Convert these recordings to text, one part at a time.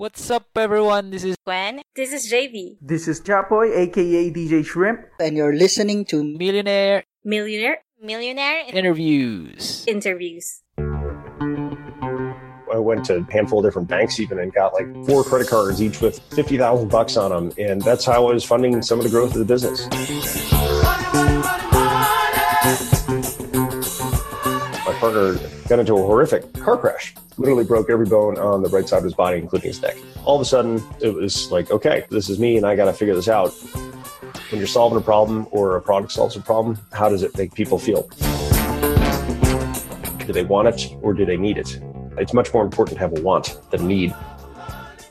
What's up, everyone? This is Gwen. This is JV. This is Chapoy, aka DJ Shrimp. And you're listening to Millionaire Millionaire. Millionaire Interviews. Interviews. I went to a handful of different banks even and got like four credit cards, each with 50,000 bucks on them. And that's how I was funding some of the growth of the business. Partner got into a horrific car crash, literally broke every bone on the right side of his body, including his neck. All of a sudden, it was like, okay, this is me and I got to figure this out. When you're solving a problem or a product solves a problem, how does it make people feel? Do they want it or do they need it? It's much more important to have a want than need.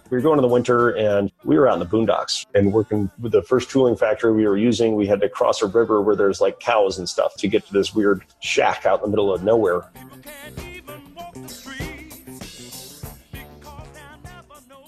We were going in the winter and we were out in the boondocks and working with the first tooling factory we were using. We had to cross a river where there's like cows and stuff to get to this weird shack out in the middle of nowhere.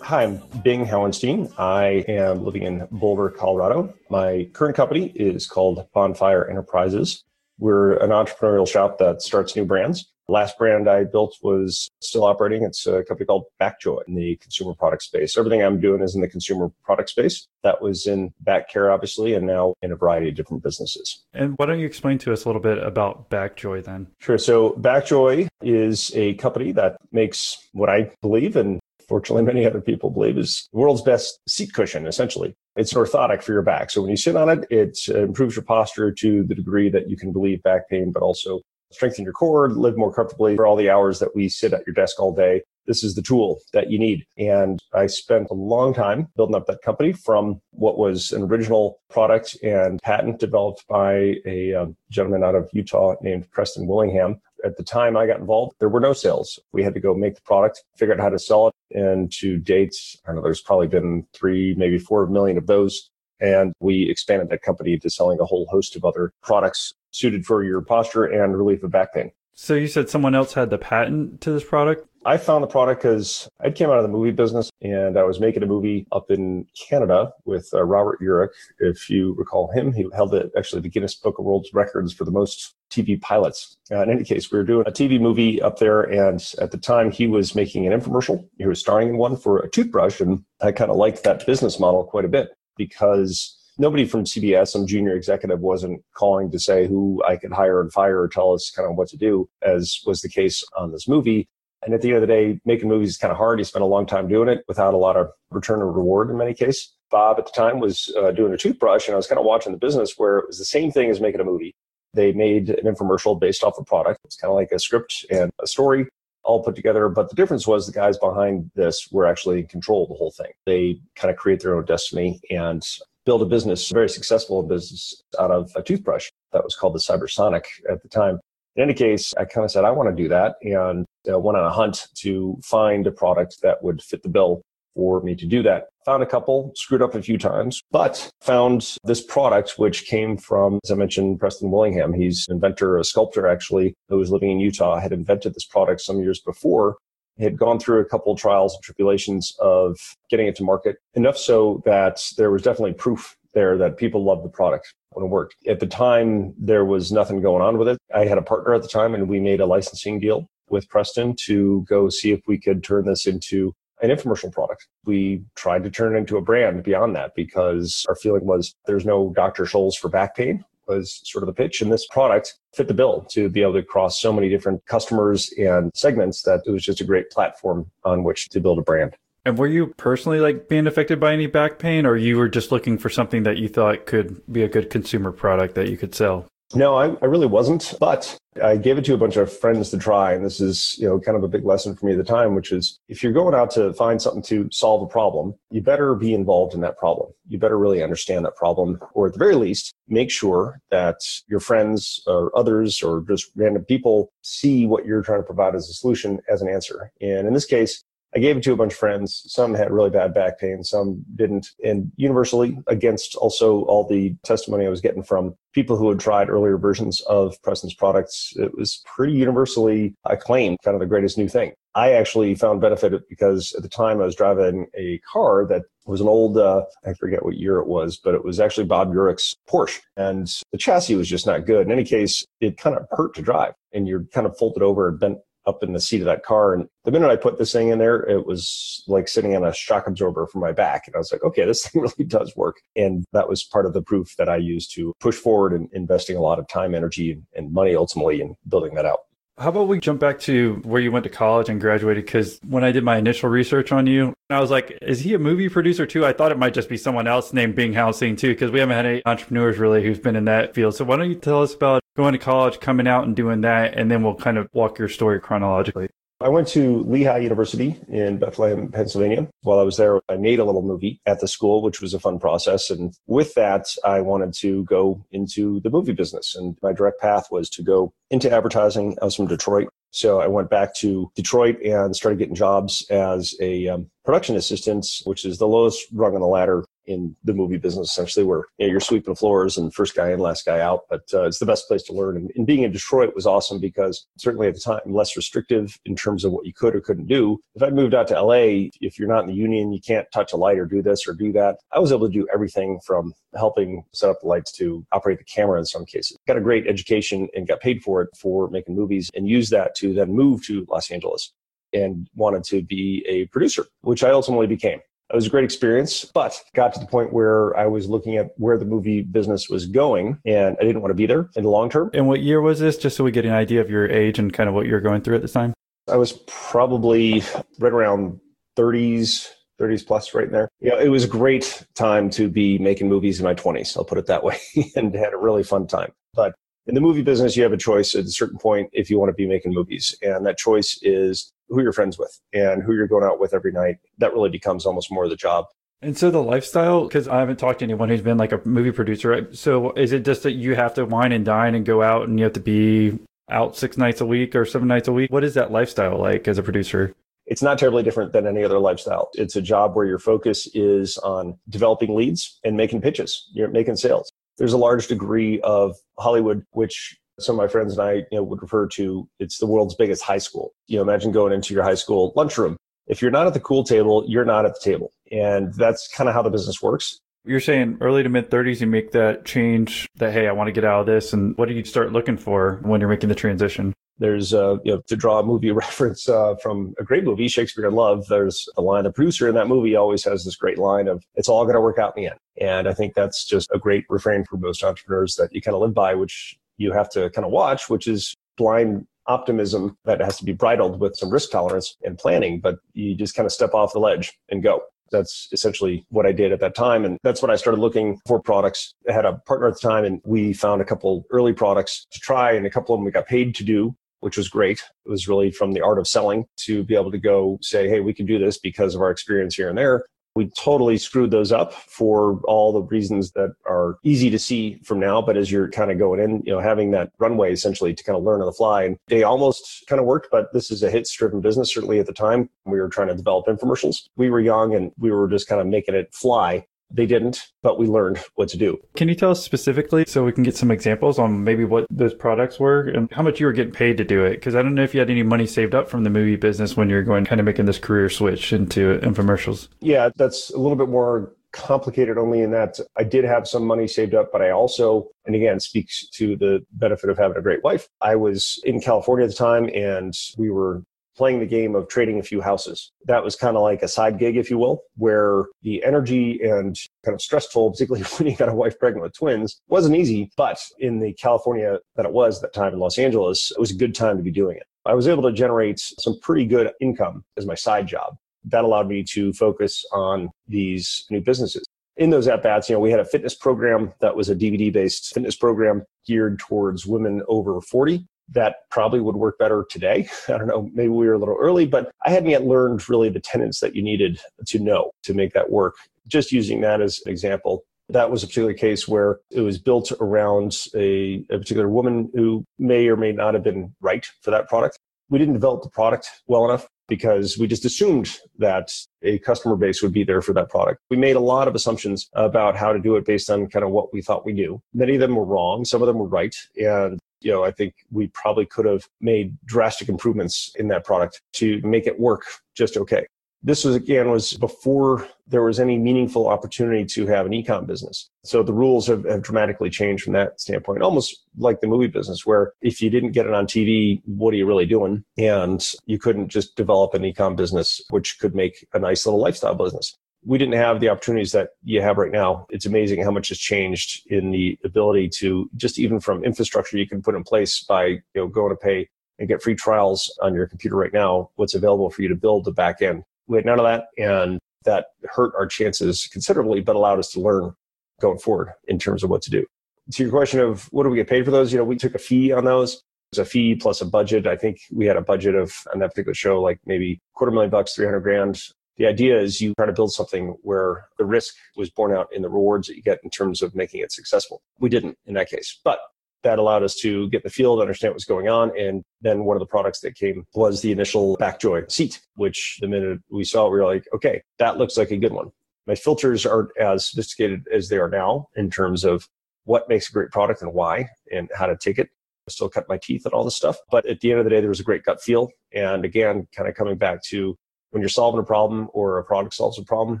Hi, I'm Bing Howenstein. I am living in Boulder, Colorado. My current company is called Bonfire Enterprises. We're an entrepreneurial shop that starts new brands. Last brand I built was still operating. It's a company called Backjoy in the consumer product space. Everything I'm doing is in the consumer product space. That was in back care, obviously, and now in a variety of different businesses. And why don't you explain to us a little bit about Backjoy then? Sure. So Backjoy is a company that makes what I believe and fortunately many other people believe is the world's best seat cushion, essentially. It's orthotic for your back. So when you sit on it, it improves your posture to the degree that you can relieve back pain, but also strengthen your core, live more comfortably for all the hours that we sit at your desk all day. This is the tool that you need. And I spent a long time building up that company from what was an original product and patent developed by a um, gentleman out of Utah named Preston Willingham. At the time I got involved, there were no sales. We had to go make the product, figure out how to sell it. And to date, I don't know, there's probably been three, maybe four million of those. And we expanded that company to selling a whole host of other products suited for your posture and relief of back pain. So you said someone else had the patent to this product? I found the product because I came out of the movie business and I was making a movie up in Canada with uh, Robert Urich. If you recall him, he held it actually the Guinness Book of World Records for the most TV pilots. Uh, in any case, we were doing a TV movie up there, and at the time he was making an infomercial. He was starring in one for a toothbrush, and I kind of liked that business model quite a bit because nobody from CBS, some junior executive, wasn't calling to say who I could hire and fire or tell us kind of what to do, as was the case on this movie. And at the end of the day, making movies is kind of hard. You spend a long time doing it without a lot of return or reward in many cases. Bob at the time was uh, doing a toothbrush, and I was kind of watching the business where it was the same thing as making a movie. They made an infomercial based off a product. It's kind of like a script and a story all put together. But the difference was the guys behind this were actually in control of the whole thing. They kind of create their own destiny and build a business, a very successful business out of a toothbrush that was called the Cybersonic at the time. In any case, I kind of said, I want to do that and uh, went on a hunt to find a product that would fit the bill for me to do that. Found a couple, screwed up a few times, but found this product, which came from, as I mentioned, Preston Willingham. He's an inventor, a sculptor actually, who was living in Utah, had invented this product some years before had gone through a couple trials and tribulations of getting it to market, enough so that there was definitely proof there that people loved the product when it worked. At the time, there was nothing going on with it. I had a partner at the time, and we made a licensing deal with Preston to go see if we could turn this into an infomercial product. We tried to turn it into a brand beyond that because our feeling was there's no Dr. Scholl's for back pain was sort of the pitch. And this product fit the bill to be able to cross so many different customers and segments that it was just a great platform on which to build a brand. And were you personally like being affected by any back pain or you were just looking for something that you thought could be a good consumer product that you could sell? No, I, I, really wasn't, but I gave it to a bunch of friends to try. And this is, you know, kind of a big lesson for me at the time, which is if you're going out to find something to solve a problem, you better be involved in that problem. You better really understand that problem, or at the very least, make sure that your friends or others or just random people see what you're trying to provide as a solution as an answer. And in this case, I gave it to a bunch of friends. Some had really bad back pain, some didn't. And universally, against also all the testimony I was getting from people who had tried earlier versions of Preston's products, it was pretty universally acclaimed, kind of the greatest new thing. I actually found benefit because at the time I was driving a car that was an old, uh, I forget what year it was, but it was actually Bob Urich's Porsche. And the chassis was just not good. In any case, it kind of hurt to drive and you're kind of folded over and bent up in the seat of that car. And the minute I put this thing in there, it was like sitting on a shock absorber for my back. And I was like, okay, this thing really does work. And that was part of the proof that I used to push forward and investing a lot of time, energy, and money ultimately in building that out. How about we jump back to where you went to college and graduated? Because when I did my initial research on you, I was like, is he a movie producer too? I thought it might just be someone else named Bing Howenstein too, because we haven't had any entrepreneurs really who's been in that field. So why don't you tell us about going to college, coming out and doing that, and then we'll kind of walk your story chronologically. I went to Lehigh University in Bethlehem, Pennsylvania. While I was there, I made a little movie at the school, which was a fun process. And with that, I wanted to go into the movie business. And my direct path was to go into advertising. I was from Detroit. So I went back to Detroit and started getting jobs as a um, production assistant, which is the lowest rung on the ladder in the movie business, essentially, where you you're sweeping floors and first guy in, last guy out. But uh, it's the best place to learn. And, and, being in Detroit was awesome because certainly at the time, less restrictive in terms of what you could or couldn't do. If I moved out to LA, if you're not in the union, you can't touch a light or do this or do that. I was able to do everything from helping set up the lights to operate the camera in some cases. Got a great education and got paid for it for making movies and used that to then move to Los Angeles and wanted to be a producer, which I ultimately became. It was a great experience, but got to the point where I was looking at where the movie business was going and I didn't want to be there in the long term. And what year was this? Just so we get an idea of your age and kind of what you're going through at this time. I was probably right around 30s, 30s plus right there. Yeah, it was a great time to be making movies in my 20s. I'll put it that way and had a really fun time. But in the movie business, you have a choice at a certain point if you want to be making movies. And that choice is who you're friends with and who you're going out with every night. That really becomes almost more of the job. And so the lifestyle, because I haven't talked to anyone who's been like a movie producer. So is it just that you have to wine and dine and go out and you have to be out six nights a week or seven nights a week? What is that lifestyle like as a producer? It's not terribly different than any other lifestyle. It's a job where your focus is on developing leads and making pitches. You're making sales. There's a large degree of Hollywood, which some of my friends and I you know, would refer to it's the world's biggest high school. You know, imagine going into your high school lunchroom. If you're not at the cool table, you're not at the table. And that's kind of how the business works. You're saying early to mid 30s, you make that change that, hey, I want to get out of this. And what do you start looking for when you're making the transition? There's, uh, you know, to draw a movie reference uh, from a great movie, Shakespeare in Love, there's a line, the producer in that movie always has this great line of, it's all going to work out in the end. And I think that's just a great refrain for most entrepreneurs that you kind of live by, which you have to kind of watch, which is blind optimism that has to be bridled with some risk tolerance and planning, but you just kind of step off the ledge and go. That's essentially what I did at that time. And that's when I started looking for products. I had a partner at the time and we found a couple early products to try and a couple of them we got paid to do, which was great. It was really from the art of selling to be able to go say, Hey, we can do this because of our experience here and there. We totally screwed those up for all the reasons that are easy to see from now. But as you're kind of going in, you know, having that runway essentially to kind of learn on the fly, and they almost kind of worked. But this is a hits driven business. Certainly at the time, we were trying to develop infomercials. We were young and we were just kind of making it fly. They didn't, but we learned what to do. Can you tell us specifically so we can get some examples on maybe what those products were and how much you were getting paid to do it? Because I don't know if you had any money saved up from the movie business when you're going kind of making this career switch into infomercials. Yeah, that's a little bit more complicated only in that I did have some money saved up, but I also, and again, speaks to the benefit of having a great wife. I was in California at the time and we were playing the game of trading a few houses. That was kind of like a side gig, if you will, where the energy and kind of stressful, particularly when you got a wife pregnant with twins, wasn't easy. But in the California that it was that time in Los Angeles, it was a good time to be doing it. I was able to generate some pretty good income as my side job. That allowed me to focus on these new businesses in those at bats, you know, we had a fitness program that was a DVD based fitness program geared towards women over 40 that probably would work better today. I don't know, maybe we were a little early, but I hadn't yet learned really the tenets that you needed to know to make that work. Just using that as an example, that was a particular case where it was built around a, a particular woman who may or may not have been right for that product. We didn't develop the product well enough because we just assumed that a customer base would be there for that product. We made a lot of assumptions about how to do it based on kind of what we thought we knew. Many of them were wrong, some of them were right. And you know, I think we probably could have made drastic improvements in that product to make it work just okay. This was again was before there was any meaningful opportunity to have an ecom business. So the rules have, have dramatically changed from that standpoint, almost like the movie business, where if you didn't get it on TV, what are you really doing? And you couldn't just develop an ecom business, which could make a nice little lifestyle business we didn't have the opportunities that you have right now. It's amazing how much has changed in the ability to just even from infrastructure you can put in place by you know going to pay and get free trials on your computer right now. What's available for you to build the back end? We had none of that, and that hurt our chances considerably, but allowed us to learn going forward in terms of what to do. To your question of what do we get paid for those? You know, we took a fee on those. It was a fee plus a budget. I think we had a budget of on that particular show like maybe quarter million bucks, three hundred grand the idea is you try to build something where the risk was borne out in the rewards that you get in terms of making it successful. We didn't in that case, but that allowed us to get in the field, understand what was going on. And then one of the products that came was the initial Backjoy seat, which the minute we saw it, we were like, okay, that looks like a good one. My filters aren't as sophisticated as they are now in terms of what makes a great product and why and how to take it. I still cut my teeth at all this stuff. But at the end of the day, there was a great gut feel. And again, kind of coming back to when you're solving a problem or a product solves a problem,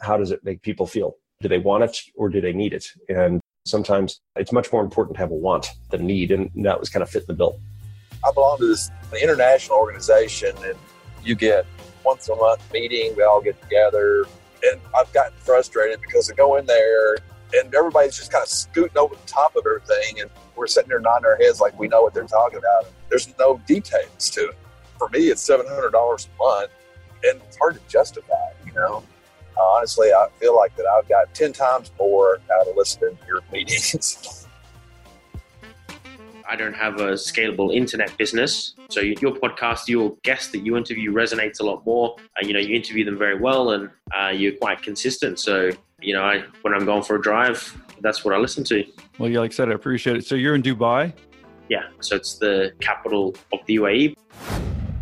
how does it make people feel? Do they want it or do they need it? And sometimes it's much more important to have a want than a need. And that was kind of fit the bill. I belong to this international organization and you get once a month meeting, we all get together. And I've gotten frustrated because I go in there and everybody's just kind of scooting over the top of everything. And we're sitting there nodding our heads like we know what they're talking about. There's no details to it. For me, it's $700 a month and it's hard to justify. You know, uh, honestly, I feel like that I've got ten times more out of listening to your meetings. I don't have a scalable internet business. So your podcast, your guest that you interview resonates a lot more. Uh, you know, you interview them very well and uh, you're quite consistent. So, you know, I, when I'm going for a drive, that's what I listen to. Well, yeah, like I said, I appreciate it. So you're in Dubai? Yeah. So it's the capital of the UAE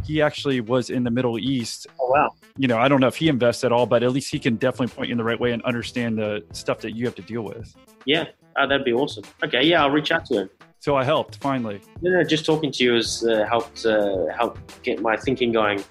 he actually was in the Middle East. Oh wow! You know, I don't know if he invests at all, but at least he can definitely point you in the right way and understand the stuff that you have to deal with. Yeah, oh, that'd be awesome. Okay, yeah, I'll reach out to him. So I helped finally. No, no, just talking to you has uh, helped uh, help get my thinking going.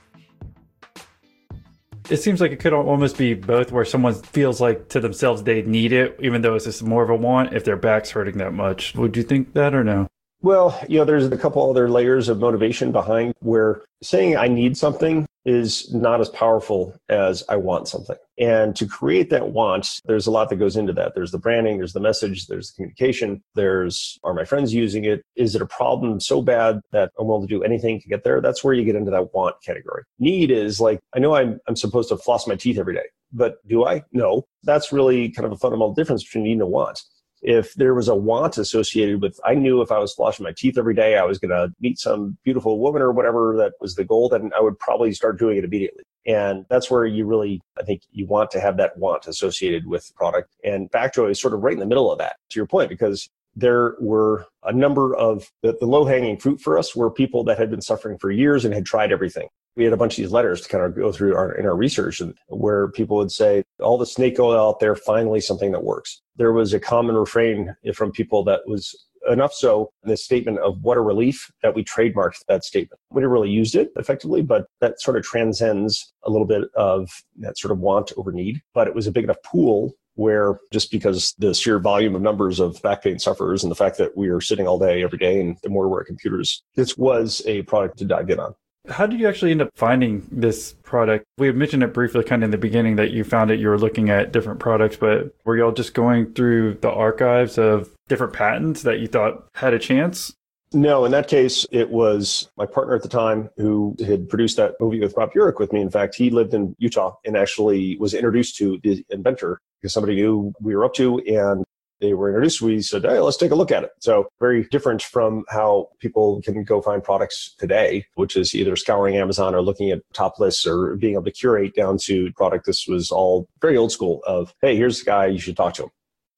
It seems like it could almost be both, where someone feels like to themselves they need it, even though it's just more of a want if their back's hurting that much. Would you think that or no? Well, you know, there's a couple other layers of motivation behind where saying I need something is not as powerful as I want something. And to create that want, there's a lot that goes into that. There's the branding, there's the message, there's the communication, there's are my friends using it? Is it a problem so bad that I'm willing to do anything to get there? That's where you get into that want category. Need is like, I know I'm, I'm supposed to floss my teeth every day, but do I? No. That's really kind of a fundamental difference between need and want if there was a want associated with i knew if i was flossing my teeth every day i was going to meet some beautiful woman or whatever that was the goal then i would probably start doing it immediately. And that's where you really i think you want to have that want associated with product. And backjoy is sort of right in the middle of that to your point because there were a number of the, the low hanging fruit for us were people that had been suffering for years and had tried everything we had a bunch of these letters to kind of go through our, in our research where people would say, all the snake oil out there, finally something that works. There was a common refrain from people that was enough so this statement of what a relief that we trademarked that statement. We didn't really used it effectively, but that sort of transcends a little bit of that sort of want over need. But it was a big enough pool where just because the sheer volume of numbers of back pain sufferers and the fact that we are sitting all day every day and the more we're at computers, this was a product to dive in on. How did you actually end up finding this product? We had mentioned it briefly kind of in the beginning that you found it, you were looking at different products, but were y'all just going through the archives of different patents that you thought had a chance? No, in that case, it was my partner at the time who had produced that movie with Rob Urich with me. In fact, he lived in Utah and actually was introduced to the inventor because somebody knew we were up to and they were introduced, we said, hey, let's take a look at it. So very different from how people can go find products today, which is either scouring Amazon or looking at top lists or being able to curate down to product. This was all very old school of, hey, here's the guy, you should talk to him.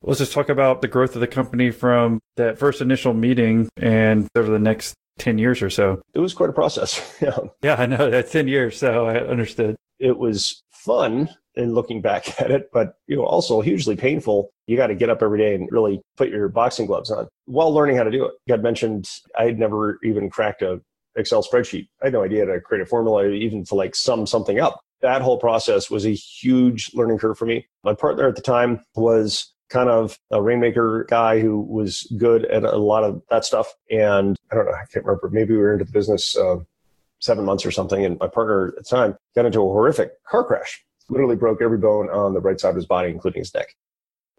Let's just talk about the growth of the company from that first initial meeting and over the next 10 years or so. It was quite a process. yeah. yeah, I know. That's 10 years. So I understood. It was fun in looking back at it, but you know, also hugely painful. You got to get up every day and really put your boxing gloves on while learning how to do it. Had mentioned I had never even cracked a Excel spreadsheet. I had no idea how to create a formula, even to like sum something up. That whole process was a huge learning curve for me. My partner at the time was kind of a rainmaker guy who was good at a lot of that stuff. And I don't know, I can't remember. Maybe we were into the business uh, seven months or something. And my partner at the time got into a horrific car crash, literally broke every bone on the right side of his body, including his neck.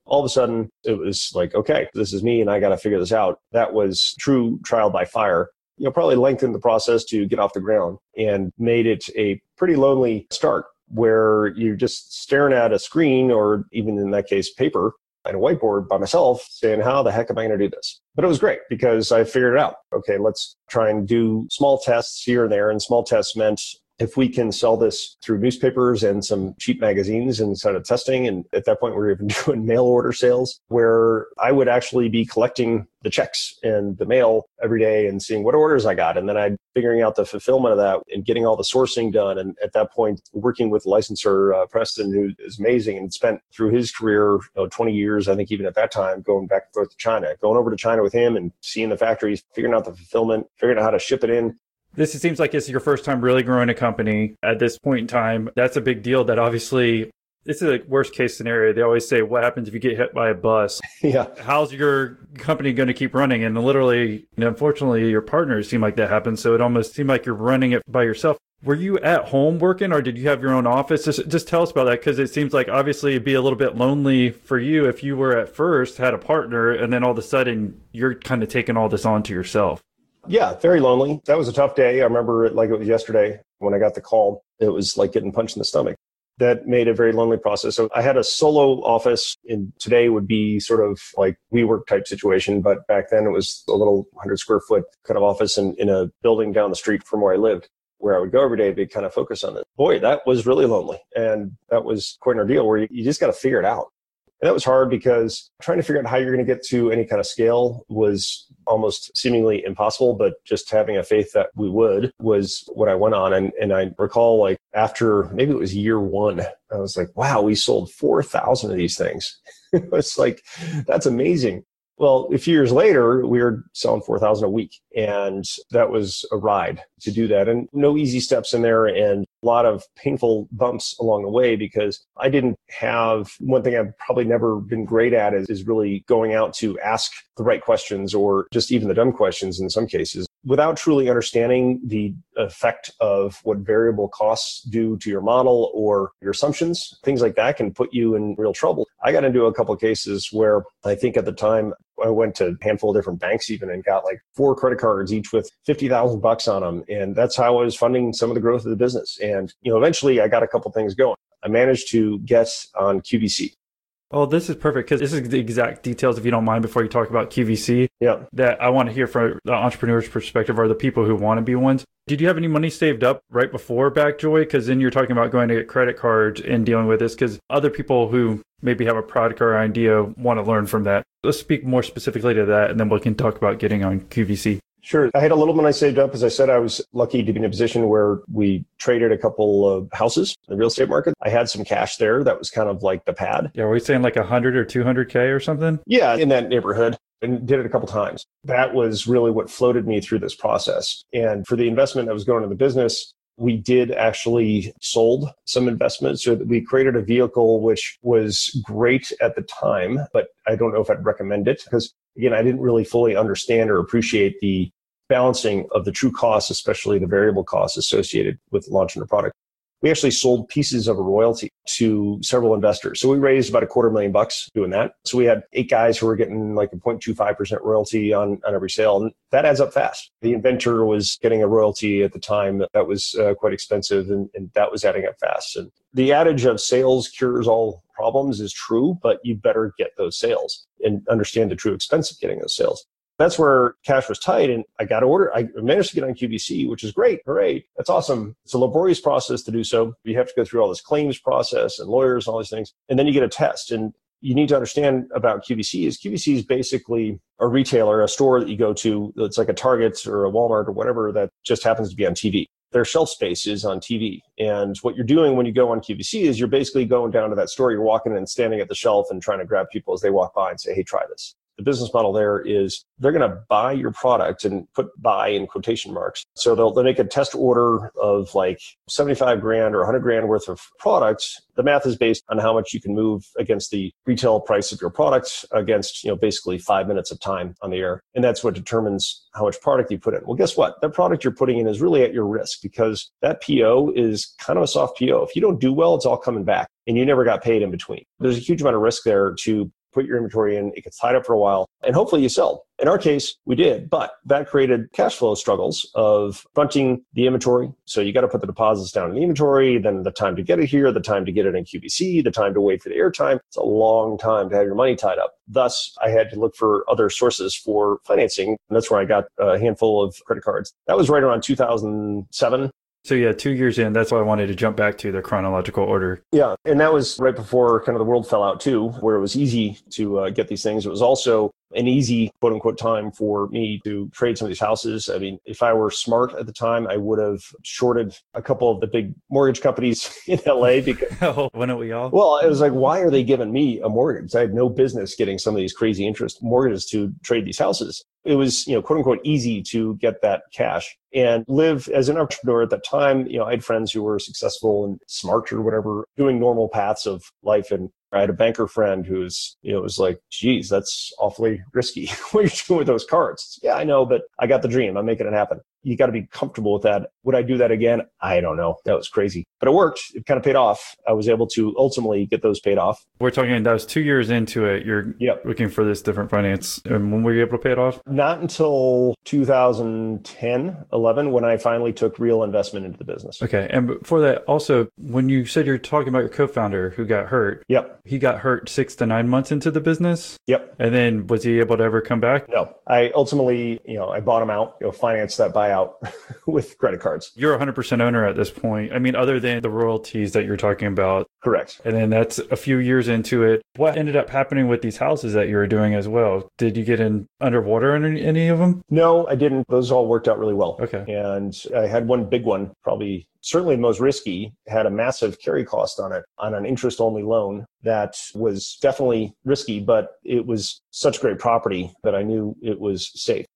All of a sudden, it was like, okay, this is me and I got to figure this out. That was true trial by fire. You know, probably lengthened the process to get off the ground and made it a pretty lonely start where you're just staring at a screen or even in that case, paper and a whiteboard by myself saying, how the heck am I going to do this? But it was great because I figured it out. Okay, let's try and do small tests here and there. And small tests meant if we can sell this through newspapers and some cheap magazines instead of testing. And at that point, we were even doing mail order sales where I would actually be collecting the checks and the mail every day and seeing what orders I got. And then I'd figuring out the fulfillment of that and getting all the sourcing done. And at that point, working with licensor uh, Preston, who is amazing and spent through his career, you know, 20 years, I think even at that time, going back and forth to China, going over to China with him and seeing the factories, figuring out the fulfillment, figuring out how to ship it in. This seems like it's your first time really growing a company at this point in time. That's a big deal that obviously this is a worst case scenario. They always say, what happens if you get hit by a bus? yeah. How's your company going to keep running? And literally, unfortunately, your partners seem like that happens. So it almost seemed like you're running it by yourself. Were you at home working or did you have your own office? Just, just tell us about that because it seems like obviously it'd be a little bit lonely for you if you were at first had a partner and then all of a sudden you're kind of taking all this on to yourself. Yeah, very lonely. That was a tough day. I remember it like it was yesterday when I got the call. It was like getting punched in the stomach. That made a very lonely process. So I had a solo office, and today would be sort of like WeWork type situation. But back then it was a little 100 square foot kind of office in, in a building down the street from where I lived, where I would go every day to be kind of focus on it. Boy, that was really lonely. And that was quite an ordeal where you, you just got to figure it out. And that was hard because trying to figure out how you're going to get to any kind of scale was almost seemingly impossible, but just having a faith that we would was what I went on. And, and I recall like after maybe it was year one, I was like, wow, we sold 4,000 of these things. it's like, that's amazing. Well, a few years later, we were selling 4,000 a week. And that was a ride to do that. And no easy steps in there and lot of painful bumps along the way because I didn't have one thing I've probably never been great at is, is really going out to ask the right questions or just even the dumb questions in some cases without truly understanding the effect of what variable costs do to your model or your assumptions, things like that can put you in real trouble. I got into a couple cases where I think at the time I went to a handful of different banks even and got like four credit cards, each with 50,000 bucks on them. And that's how I was funding some of the growth of the business. And, you know, eventually I got a couple things going. I managed to get on QVC. Oh, this is perfect because this is the exact details, if you don't mind, before you talk about QVC. Yeah. That I want to hear from the entrepreneur's perspective or the people who want to be ones. Did you have any money saved up right before Backjoy? Because then you're talking about going to get credit cards and dealing with this because other people who maybe have a product or idea want to learn from that. Let's speak more specifically to that and then we can talk about getting on QVC. Sure. I had a little money I saved up. As I said, I was lucky to be in a position where we traded a couple of houses in the real estate market. I had some cash there. That was kind of like the pad. Yeah. Are we saying like 100 or 200K or something? Yeah, in that neighborhood and did it a couple times. That was really what floated me through this process. And for the investment that was going in the business, we did actually sold some investments so that we created a vehicle which was great at the time but i don't know if i'd recommend it because again i didn't really fully understand or appreciate the balancing of the true costs especially the variable costs associated with launching a product we actually sold pieces of a royalty to several investors. So we raised about a quarter million bucks doing that. So we had eight guys who were getting like a 0.25% royalty on, on every sale. And that adds up fast. The inventor was getting a royalty at the time that was uh, quite expensive and, and that was adding up fast. And the adage of sales cures all problems is true, but you better get those sales and understand the true expense of getting those sales that's where cash was tight and I got order. I managed to get on QVC, which is great. Hooray. That's awesome. It's a laborious process to do so. You have to go through all this claims process and lawyers and all these things. And then you get a test. And you need to understand about QVC is QVC is basically a retailer, a store that you go to. that's like a Target or a Walmart or whatever that just happens to be on TV. Their shelf space is on TV. And what you're doing when you go on QVC is you're basically going down to that store. You're walking and standing at the shelf and trying to grab people as they walk by and say, hey, try this the business model there is they're going to buy your product and put buy in quotation marks. So they'll, they'll make a test order of like 75 grand or 100 grand worth of products. The math is based on how much you can move against the retail price of your product against, you know, basically five minutes of time on the air. And that's what determines how much product you put in. Well, guess what? That product you're putting in is really at your risk because that PO is kind of a soft PO. If you don't do well, it's all coming back and you never got paid in between. There's a huge amount of risk there to put your inventory in, it gets tied up for a while, and hopefully you sell. In our case, we did, but that created cash flow struggles of fronting the inventory. So you got to put the deposits down in the inventory, then the time to get it here, the time to get it in QVC, the time to wait for the airtime. It's a long time to have your money tied up. Thus, I had to look for other sources for financing. And that's where I got a handful of credit cards. That was right around 2007. So yeah, two years in, that's why I wanted to jump back to the chronological order. Yeah, and that was right before kind of the world fell out too, where it was easy to uh, get these things. It was also an easy quote unquote time for me to trade some of these houses. I mean, if I were smart at the time, I would have shorted a couple of the big mortgage companies in LA because Oh, why don't we all? well, it was like, why are they giving me a mortgage? I had no business getting some of these crazy interest mortgages to trade these houses. It was, you know, quote unquote easy to get that cash and live as an entrepreneur at that time. You know, I had friends who were successful and smart or whatever, doing normal paths of life. And I had a banker friend who's, you know, was like, geez, that's awfully risky. what are you doing with those cards? Yeah, I know, but I got the dream. I'm making it happen. You got to be comfortable with that. Would I do that again? I don't know. That was crazy, but it worked. It kind of paid off. I was able to ultimately get those paid off. We're talking that was two years into it. You're Yep. looking for this different finance. And when were you able to pay it off? Not until 2010, 11, when I finally took real investment into the business. Okay. And before that, also, when you said you're talking about your co founder who got hurt, Yep. he got hurt six to nine months into the business. Yep. And then was he able to ever come back? No, I ultimately, you know, I bought him out, you know, financed that buyout with credit cards. You're 100% owner at this point. I mean, other than the royalties that you're talking about. Correct. And then that's a few years into it. What ended up happening with these houses that you were doing as well? Did you get in underwater in any, any of them? No, I didn't. Those all worked out really well. Okay. And I had one big one, probably certainly the most risky, had a massive carry cost on it on an interest only loan that was definitely risky, but it was such great property that I knew it was safe.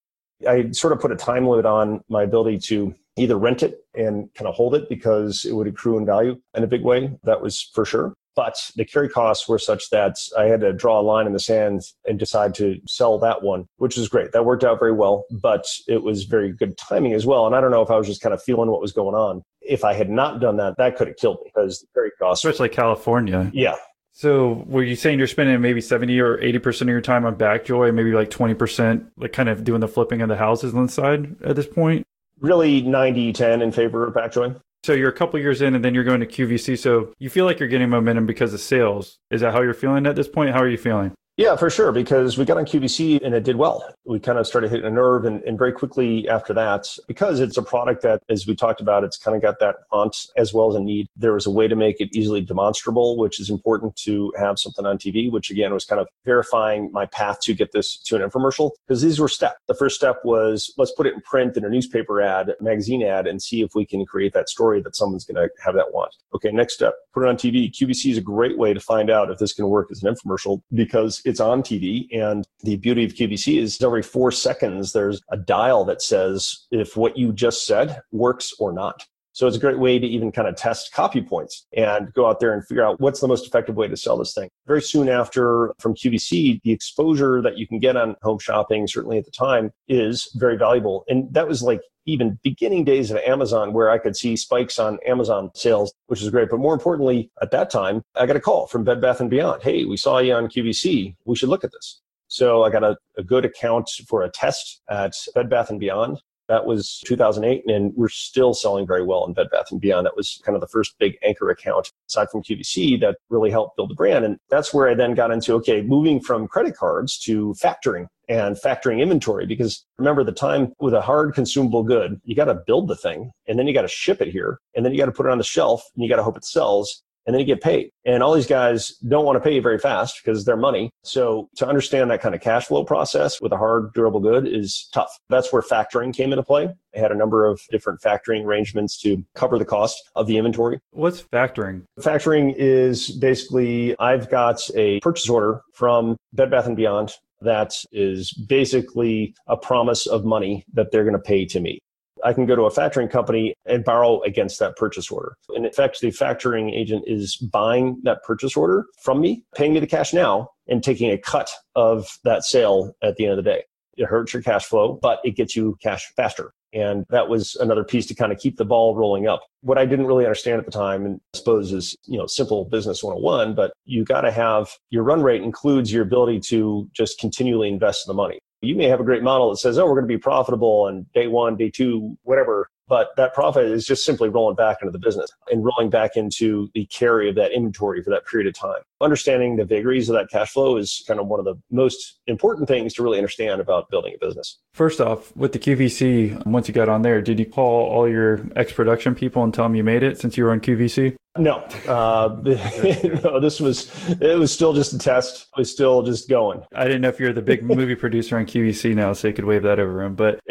I sort of put a time limit on my ability to either rent it and kind of hold it because it would accrue in value in a big way. That was for sure. But the carry costs were such that I had to draw a line in the sand and decide to sell that one, which was great. That worked out very well, but it was very good timing as well. And I don't know if I was just kind of feeling what was going on. If I had not done that, that could have killed me because the carry costs. Especially California. Yeah. So were you saying you're spending maybe 70 or 80% of your time on Backjoy, maybe like 20%, like kind of doing the flipping of the houses on the side at this point? Really 90 10 in favor of Backjoy. So you're a couple years in and then you're going to QVC. So you feel like you're getting momentum because of sales. Is that how you're feeling at this point? How are you feeling? Yeah, for sure, because we got on QVC and it did well. We kind of started hitting a nerve, and, and very quickly after that, because it's a product that, as we talked about, it's kind of got that want as well as a need. There was a way to make it easily demonstrable, which is important to have something on TV, which again was kind of verifying my path to get this to an infomercial, because these were steps. The first step was let's put it in print in a newspaper ad, magazine ad, and see if we can create that story that someone's going to have that want. Okay, next step, put it on TV. QVC is a great way to find out if this can work as an infomercial because it's on TV. And the beauty of QVC is every four seconds, there's a dial that says if what you just said works or not. So it's a great way to even kind of test copy points and go out there and figure out what's the most effective way to sell this thing. Very soon after from QVC, the exposure that you can get on home shopping, certainly at the time, is very valuable. And that was like even beginning days of Amazon where I could see spikes on Amazon sales, which is great. But more importantly, at that time, I got a call from Bed Bath and Beyond. Hey, we saw you on QVC. We should look at this. So I got a, a good account for a test at Bed Bath and Beyond. That was 2008, and we're still selling very well in Bed Bath and Beyond. That was kind of the first big anchor account aside from QVC that really helped build the brand. And that's where I then got into okay, moving from credit cards to factoring and factoring inventory because remember the time with a hard consumable good you got to build the thing and then you got to ship it here and then you got to put it on the shelf and you got to hope it sells and then you get paid and all these guys don't want to pay you very fast because they're money so to understand that kind of cash flow process with a hard durable good is tough that's where factoring came into play I had a number of different factoring arrangements to cover the cost of the inventory What's factoring? Factoring is basically I've got a purchase order from Bed Bath and Beyond. that is basically a promise of money that they're going to pay to me. I can go to a factoring company and borrow against that purchase order. In effect, the factoring agent is buying that purchase order from me, paying me the cash now, and taking a cut of that sale at the end of the day. It hurts your cash flow, but it gets you cash faster. And that was another piece to kind of keep the ball rolling up. What I didn't really understand at the time, and I suppose is, you know, simple business 101, but you got to have your run rate includes your ability to just continually invest in the money. You may have a great model that says, oh, we're going to be profitable on day one, day two, whatever. But that profit is just simply rolling back into the business and rolling back into the carry of that inventory for that period of time. Understanding the vagaries of that cash flow is kind of one of the most important things to really understand about building a business. First off, with the QVC, once you got on there, did you call all your ex production people and tell them you made it since you were on QVC? No, uh, no, this was it was still just a test. It was still just going. I didn't know if you're the big movie producer on QVC now, so you could wave that over him. But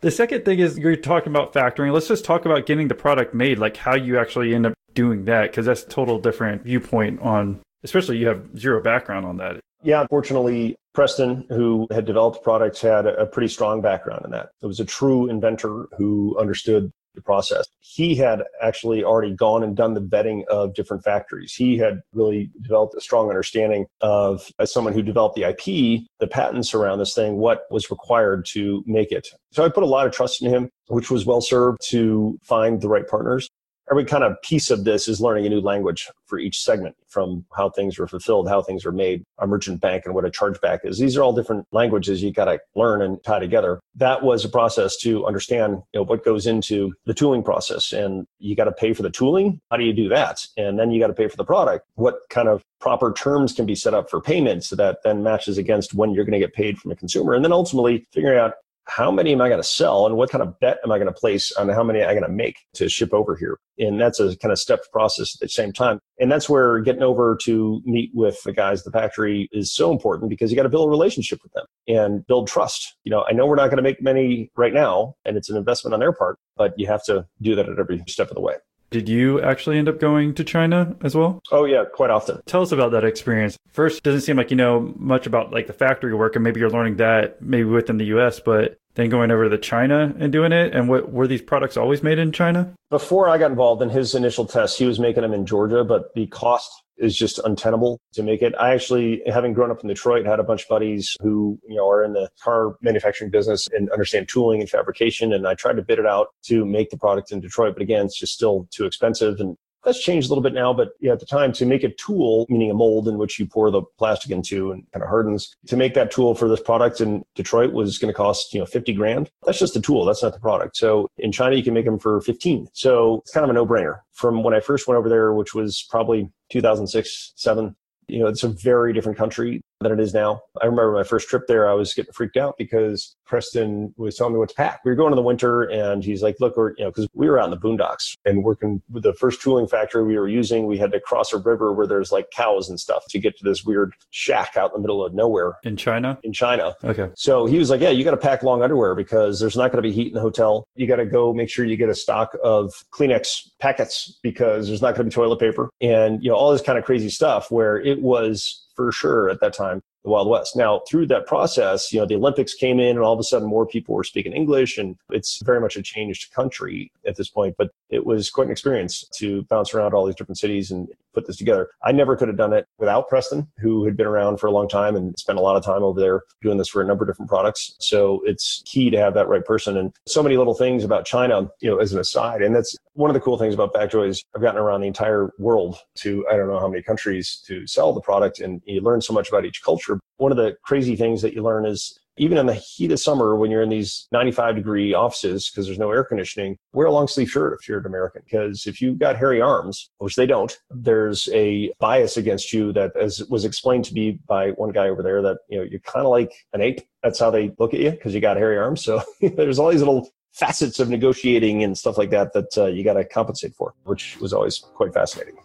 the second thing is you're talking about factoring. Let's just talk about getting the product made, like how you actually end up doing that, because that's a total different viewpoint on. Especially you have zero background on that. Yeah, unfortunately, Preston, who had developed products, had a pretty strong background in that. It was a true inventor who understood process. He had actually already gone and done the vetting of different factories. He had really developed a strong understanding of, as someone who developed the IP, the patents around this thing, what was required to make it. So I put a lot of trust in him, which was well served to find the right partners every kind of piece of this is learning a new language for each segment from how things are fulfilled, how things are made, a merchant bank and what a chargeback is. These are all different languages you got to learn and tie together. That was a process to understand you know, what goes into the tooling process. And you got to pay for the tooling. How do you do that? And then you got to pay for the product. What kind of proper terms can be set up for payments so that then matches against when you're going to get paid from a consumer? And then ultimately figuring out how many am I going to sell and what kind of bet am I going to place on how many I'm going to make to ship over here? And that's a kind of stepped process at the same time. And that's where getting over to meet with the guys at the factory is so important because you got to build a relationship with them and build trust. You know, I know we're not going to make many right now and it's an investment on their part, but you have to do that at every step of the way. Did you actually end up going to China as well? Oh yeah, quite often. Tell us about that experience. First, doesn't seem like you know much about like the factory work, and maybe you're learning that maybe within the U.S. But then going over to China and doing it, and what were these products always made in China? Before I got involved in his initial tests, he was making them in Georgia, but the cost is just untenable to make it. I actually, having grown up in Detroit, had a bunch of buddies who, you know, are in the car manufacturing business and understand tooling and fabrication. And I tried to bid it out to make the product in Detroit, but again, it's just still too expensive. And that's changed a little bit now, but at the time to make a tool, meaning a mold in which you pour the plastic into and kind of hardens, to make that tool for this product in Detroit was going to cost, you know, 50 grand. That's just the tool. That's not the product. So in China, you can make them for 15. So it's kind of a no brainer from when I first went over there, which was probably 2006, seven. You know, it's a very different country than it is now. I remember my first trip there, I was getting freaked out because Preston was telling me what to pack. We were going in the winter and he's like, look, we're, you know, because we were out in the boondocks and working with the first tooling factory we were using, we had to cross a river where there's like cows and stuff to get to this weird shack out in the middle of nowhere. In China? In China. Okay. So he was like, yeah, you got to pack long underwear because there's not going to be heat in the hotel. You got to go make sure you get a stock of Kleenex packets because there's not going to be toilet paper and, you know, all this kind of crazy stuff where it was for sure at that time the Wild West. Now, through that process, you know, the Olympics came in and all of a sudden more people were speaking English and it's very much a changed country at this point. But it was quite an experience to bounce around all these different cities and put this together. I never could have done it without Preston, who had been around for a long time and spent a lot of time over there doing this for a number of different products. So it's key to have that right person. And so many little things about China, you know, as an aside. And that's one of the cool things about Backjoy is I've gotten around the entire world to I don't know how many countries to sell the product and you learn so much about each culture. One of the crazy things that you learn is even in the heat of summer when you're in these 95 degree offices because there's no air conditioning wear a long sleeve shirt if you're an american because if you've got hairy arms which they don't there's a bias against you that as was explained to me by one guy over there that you know you're kind of like an ape. That's how they look at you because you got hairy arms. So there's all these little facets of negotiating and stuff like that that uh, you got to compensate for which was always quite fascinating.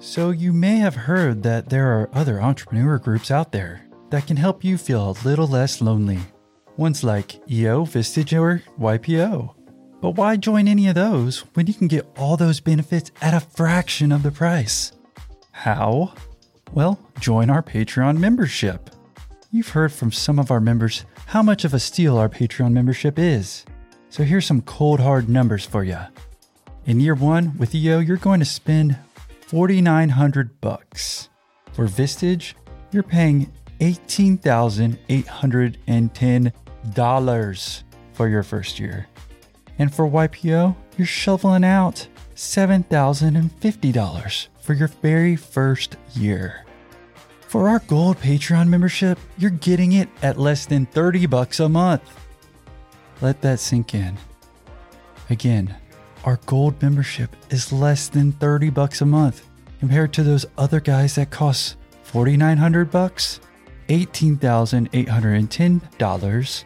So you may have heard that there are other entrepreneur groups out there that can help you feel a little less lonely. Ones like EO, Vistage, or YPO. But why join any of those when you can get all those benefits at a fraction of the price? How? Well, join our Patreon membership. You've heard from some of our members how much of a steal our Patreon membership is. So here's some cold hard numbers for you. In year one with EO, you're going to spend 4,900 bucks. For Vistage, you're paying $18,810 for your first year. And for YPO, you're shoveling out $7,050 for your very first year. For our gold Patreon membership, you're getting it at less than 30 bucks a month. Let that sink in. Again, our gold membership is less than 30 bucks a month compared to those other guys that cost 4900 bucks, $18,810,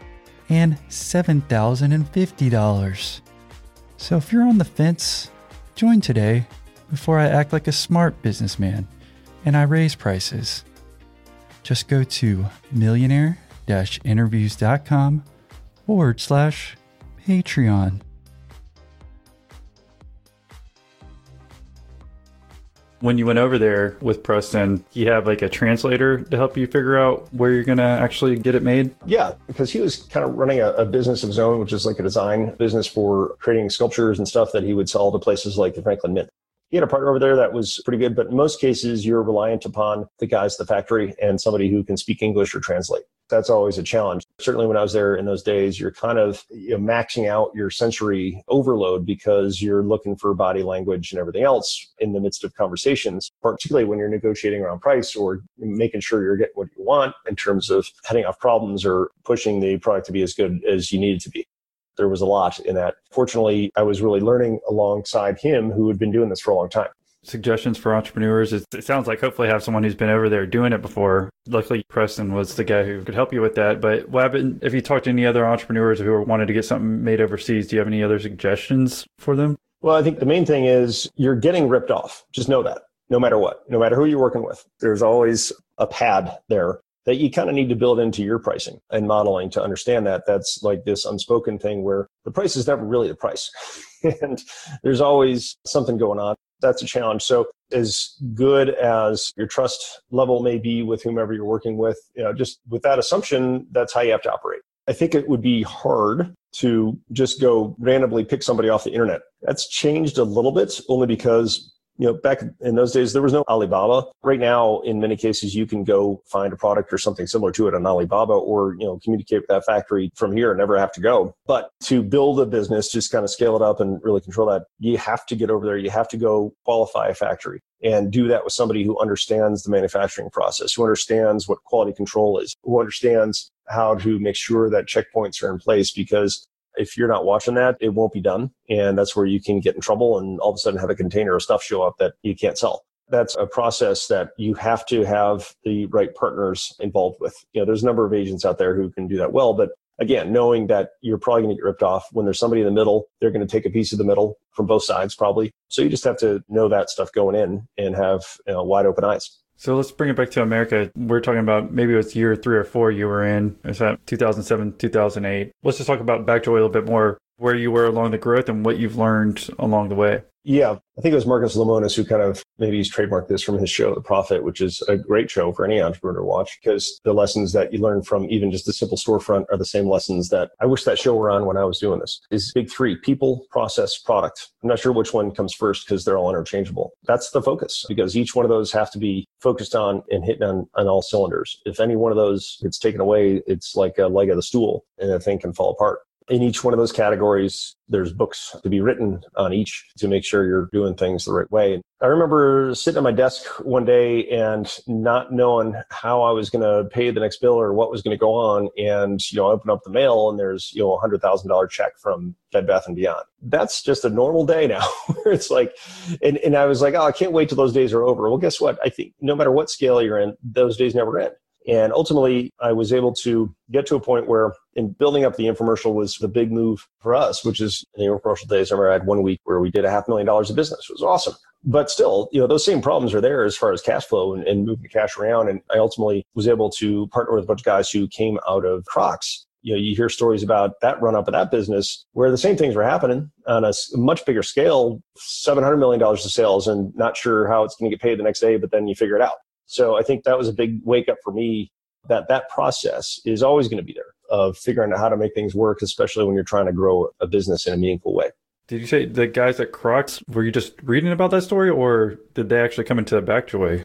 and $7,050. So if you're on the fence, join today before I act like a smart businessman and I raise prices. Just go to millionaire interviews.com forward slash Patreon. When you went over there with Preston, you have like a translator to help you figure out where you're going to actually get it made? Yeah, because he was kind of running a, a, business of his own, which is like a design business for creating sculptures and stuff that he would sell to places like the Franklin Mint he had a partner over there that was pretty good, but in most cases, you're reliant upon the guys at the factory and somebody who can speak English or translate. That's always a challenge. Certainly, when I was there in those days, you're kind of you know, maxing out your sensory overload because you're looking for body language and everything else in the midst of conversations, particularly when you're negotiating around price or making sure you're getting what you want in terms of heading off problems or pushing the product to be as good as you need it to be there was a lot in that. Fortunately, I was really learning alongside him who had been doing this for a long time. Suggestions for entrepreneurs it sounds like hopefully have someone who's been over there doing it before. Luckily, Preston was the guy who could help you with that. But happened if you talked to any other entrepreneurs who wanted to get something made overseas? Do you have any other suggestions for them? Well, I think the main thing is you're getting ripped off. Just know that no matter what, no matter who you're working with, there's always a pad there that you kind of need to build into your pricing and modeling to understand that. That's like this unspoken thing where the price is never really the price. And there's always something going on. That's a challenge. So as good as your trust level may be with whomever you're working with you know just with that assumption that's how you have to operate. I think it would be hard to just go randomly pick somebody off the internet. That's changed a little bit only because you know, back in those days, there was no Alibaba. Right now, in many cases, you can go find a product or something similar to it on Alibaba or, you know, communicate with that factory from here and never have to go. But to build a business, just kind of scale it up and really control that, you have to get over there. You have to go qualify a factory and do that with somebody who understands the manufacturing process, who understands what quality control is, who understands how to make sure that checkpoints are in place because if you're not watching that, it won't be done. And that's where you can get in trouble and all of a sudden have a container of stuff show up that you can't sell. That's a process that you have to have the right partners involved with. You know, there's a number of agents out there who can do that well, but again, knowing that you're probably going to get ripped off when there's somebody in the middle, they're going to take a piece of the middle from both sides probably. So you just have to know that stuff going in and have you know, wide open eyes. So let's bring it back to America. We're talking about maybe it was year three or four you were in. Is that 2007, 2008? Let's just talk about Backjoy a little bit more, where you were along the growth and what you've learned along the way. Yeah, I think it was Marcus Lemonis who kind of maybe he's trademarked this from his show, The Profit, which is a great show for any entrepreneur to watch because the lessons that you learn from even just a simple storefront are the same lessons that I wish that show were on when I was doing this. Is big three people, process, product. I'm not sure which one comes first because they're all interchangeable. That's the focus because each one of those have to be focused on and hitting on, on all cylinders. If any one of those gets taken away, it's like a leg of the stool and the thing can fall apart in each one of those categories, there's books to be written on each to make sure you're doing things the right way. I remember sitting at my desk one day and not knowing how I was going to pay the next bill or what was going to go on. And, you know, I open up the mail and there's, you know, a hundred thousand dollar check from Bed Bath and Beyond. That's just a normal day now. it's like, and, and I was like, oh, I can't wait till those days are over. Well, guess what? I think no matter what scale you're in, those days never end. And ultimately, I was able to get to a point where, in building up the infomercial, was the big move for us, which is in the infomercial days. I remember I had one week where we did a half million dollars of business. It was awesome. But still, you know, those same problems are there as far as cash flow and, and moving cash around. And I ultimately was able to partner with a bunch of guys who came out of Crocs you know, you hear stories about that run up of that business where the same things were happening on a much bigger scale, $700 million of sales and not sure how it's going to get paid the next day, but then you figure it out. So I think that was a big wake up for me that that process is always going to be there of figuring out how to make things work, especially when you're trying to grow a business in a meaningful way. Did you say the guys at Crocs, were you just reading about that story or did they actually come into Backjoy?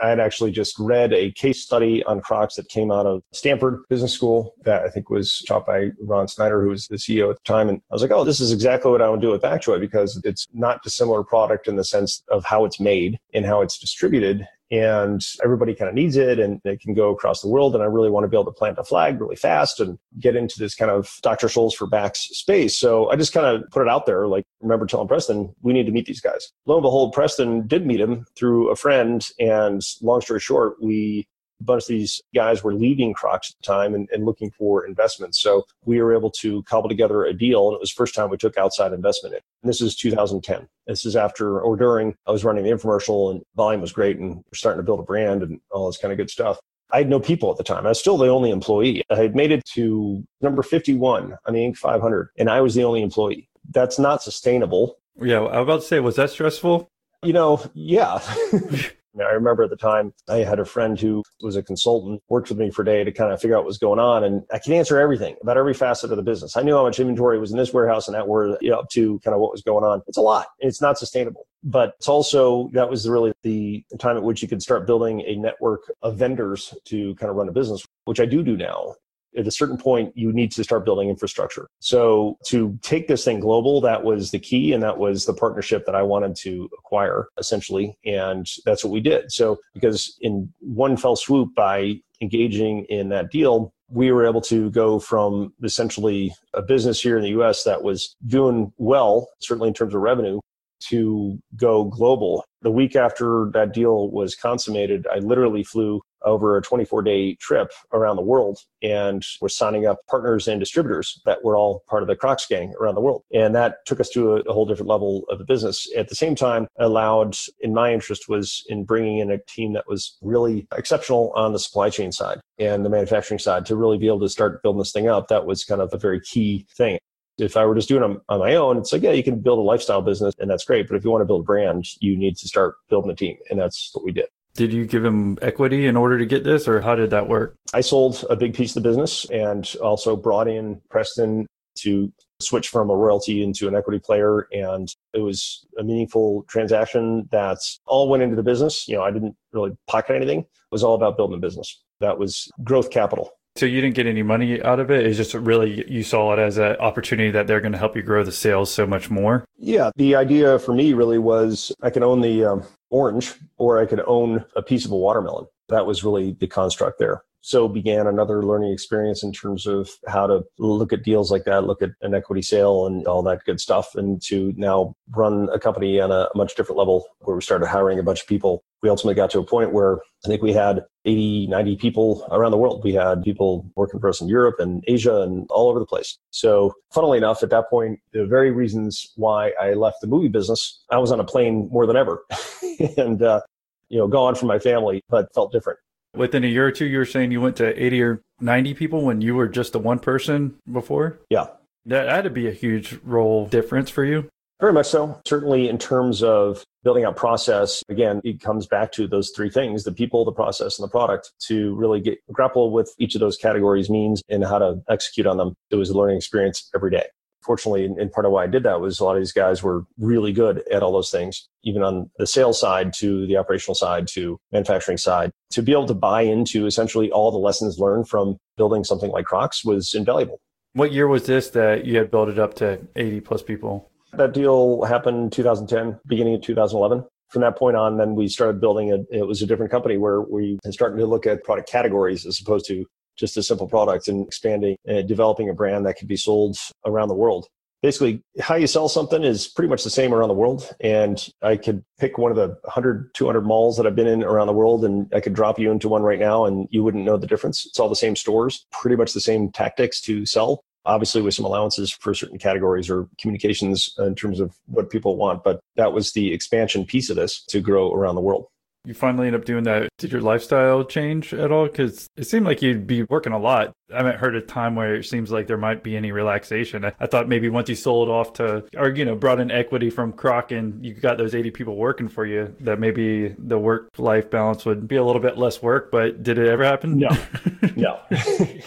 I had actually just read a case study on Crocs that came out of Stanford Business School that I think was taught by Ron Snyder, who was the CEO at the time. And I was like, oh, this is exactly what I would do with Backjoy because it's not dissimilar product in the sense of how it's made and how it's distributed and everybody kind of needs it and it can go across the world. And I really want to be able to plant a flag really fast and get into this kind of Dr. Scholl's for backs space. So I just kind of put it out there. Like, remember telling Preston, we need to meet these guys. Lo and behold, Preston did meet him through a friend. And long story short, we a bunch of these guys were leaving Crocs at the time and, and, looking for investments. So we were able to cobble together a deal, and it was the first time we took outside investment in. And this is 2010. This is after or during I was running the infomercial, and volume was great, and we're starting to build a brand and all this kind of good stuff. I had no people at the time. I was still the only employee. I had made it to number 51 on the Inc. 500, and I was the only employee. That's not sustainable. Yeah, I was about to say, was that stressful? You know, yeah. I remember at the time I had a friend who was a consultant, worked with me for a day to kind of figure out what was going on. And I could answer everything about every facet of the business. I knew how much inventory was in this warehouse and that were you know, up to kind of what was going on. It's a lot. It's not sustainable. But it's also, that was really the time at which you could start building a network of vendors to kind of run a business, which I do do now at a certain point, you need to start building infrastructure. So to take this thing global, that was the key. And that was the partnership that I wanted to acquire essentially. And that's what we did. So because in one fell swoop by engaging in that deal, we were able to go from essentially a business here in the US that was doing well, certainly in terms of revenue, to go global. The week after that deal was consummated, I literally flew over a 24 day trip around the world and was signing up partners and distributors that were all part of the Crocs gang around the world. And that took us to a, a whole different level of the business. At the same time, allowed in my interest was in bringing in a team that was really exceptional on the supply chain side and the manufacturing side to really be able to start building this thing up. That was kind of a very key thing if I were just doing them on my own, it's like, yeah, you can build a lifestyle business and that's great. But if you want to build a brand, you need to start building a team. And that's what we did. Did you give him equity in order to get this or how did that work? I sold a big piece of the business and also brought in Preston to switch from a royalty into an equity player. And it was a meaningful transaction that all went into the business. You know, I didn't really pocket anything. It was all about building the business. That was growth capital so you didn't get any money out of it. It's just really you saw it as an opportunity that they're going to help you grow the sales so much more. Yeah, the idea for me really was I can own the um, orange or I could own a piece of a watermelon. That was really the construct there. So began another learning experience in terms of how to look at deals like that, look at an equity sale and all that good stuff, and to now run a company on a much different level where we started hiring a bunch of people. We ultimately got to a point where I think we had 80, 90 people around the world. We had people working for us in Europe and Asia and all over the place. So, funnily enough, at that point, the very reasons why I left the movie business, I was on a plane more than ever and, uh, you know, gone from my family, but felt different. Within a year or two, you were saying you went to 80 or 90 people when you were just the one person before? Yeah. That had to be a huge role difference for you. Very much so. Certainly, in terms of building out process, again, it comes back to those three things the people, the process, and the product to really get grapple with each of those categories means and how to execute on them. It was a learning experience every day. Fortunately, and part of why I did that was a lot of these guys were really good at all those things, even on the sales side to the operational side to manufacturing side. To be able to buy into essentially all the lessons learned from building something like Crocs was invaluable. What year was this that you had built it up to 80 plus people? That deal happened 2010, beginning of 2011. From that point on, then we started building it. It was a different company where we started to look at product categories as opposed to just a simple product and expanding and developing a brand that could be sold around the world. Basically, how you sell something is pretty much the same around the world. And I could pick one of the 100, 200 malls that I've been in around the world, and I could drop you into one right now, and you wouldn't know the difference. It's all the same stores, pretty much the same tactics to sell obviously with some allowances for certain categories or communications in terms of what people want. But that was the expansion piece of this to grow around the world. You finally end up doing that. Did your lifestyle change at all? Because it seemed like you'd be working a lot. I haven't heard a time where it seems like there might be any relaxation. I, I thought maybe once you sold off to, or, you know, brought in equity from Croc and you got those 80 people working for you, that maybe the work life balance would be a little bit less work. But did it ever happen? No. no.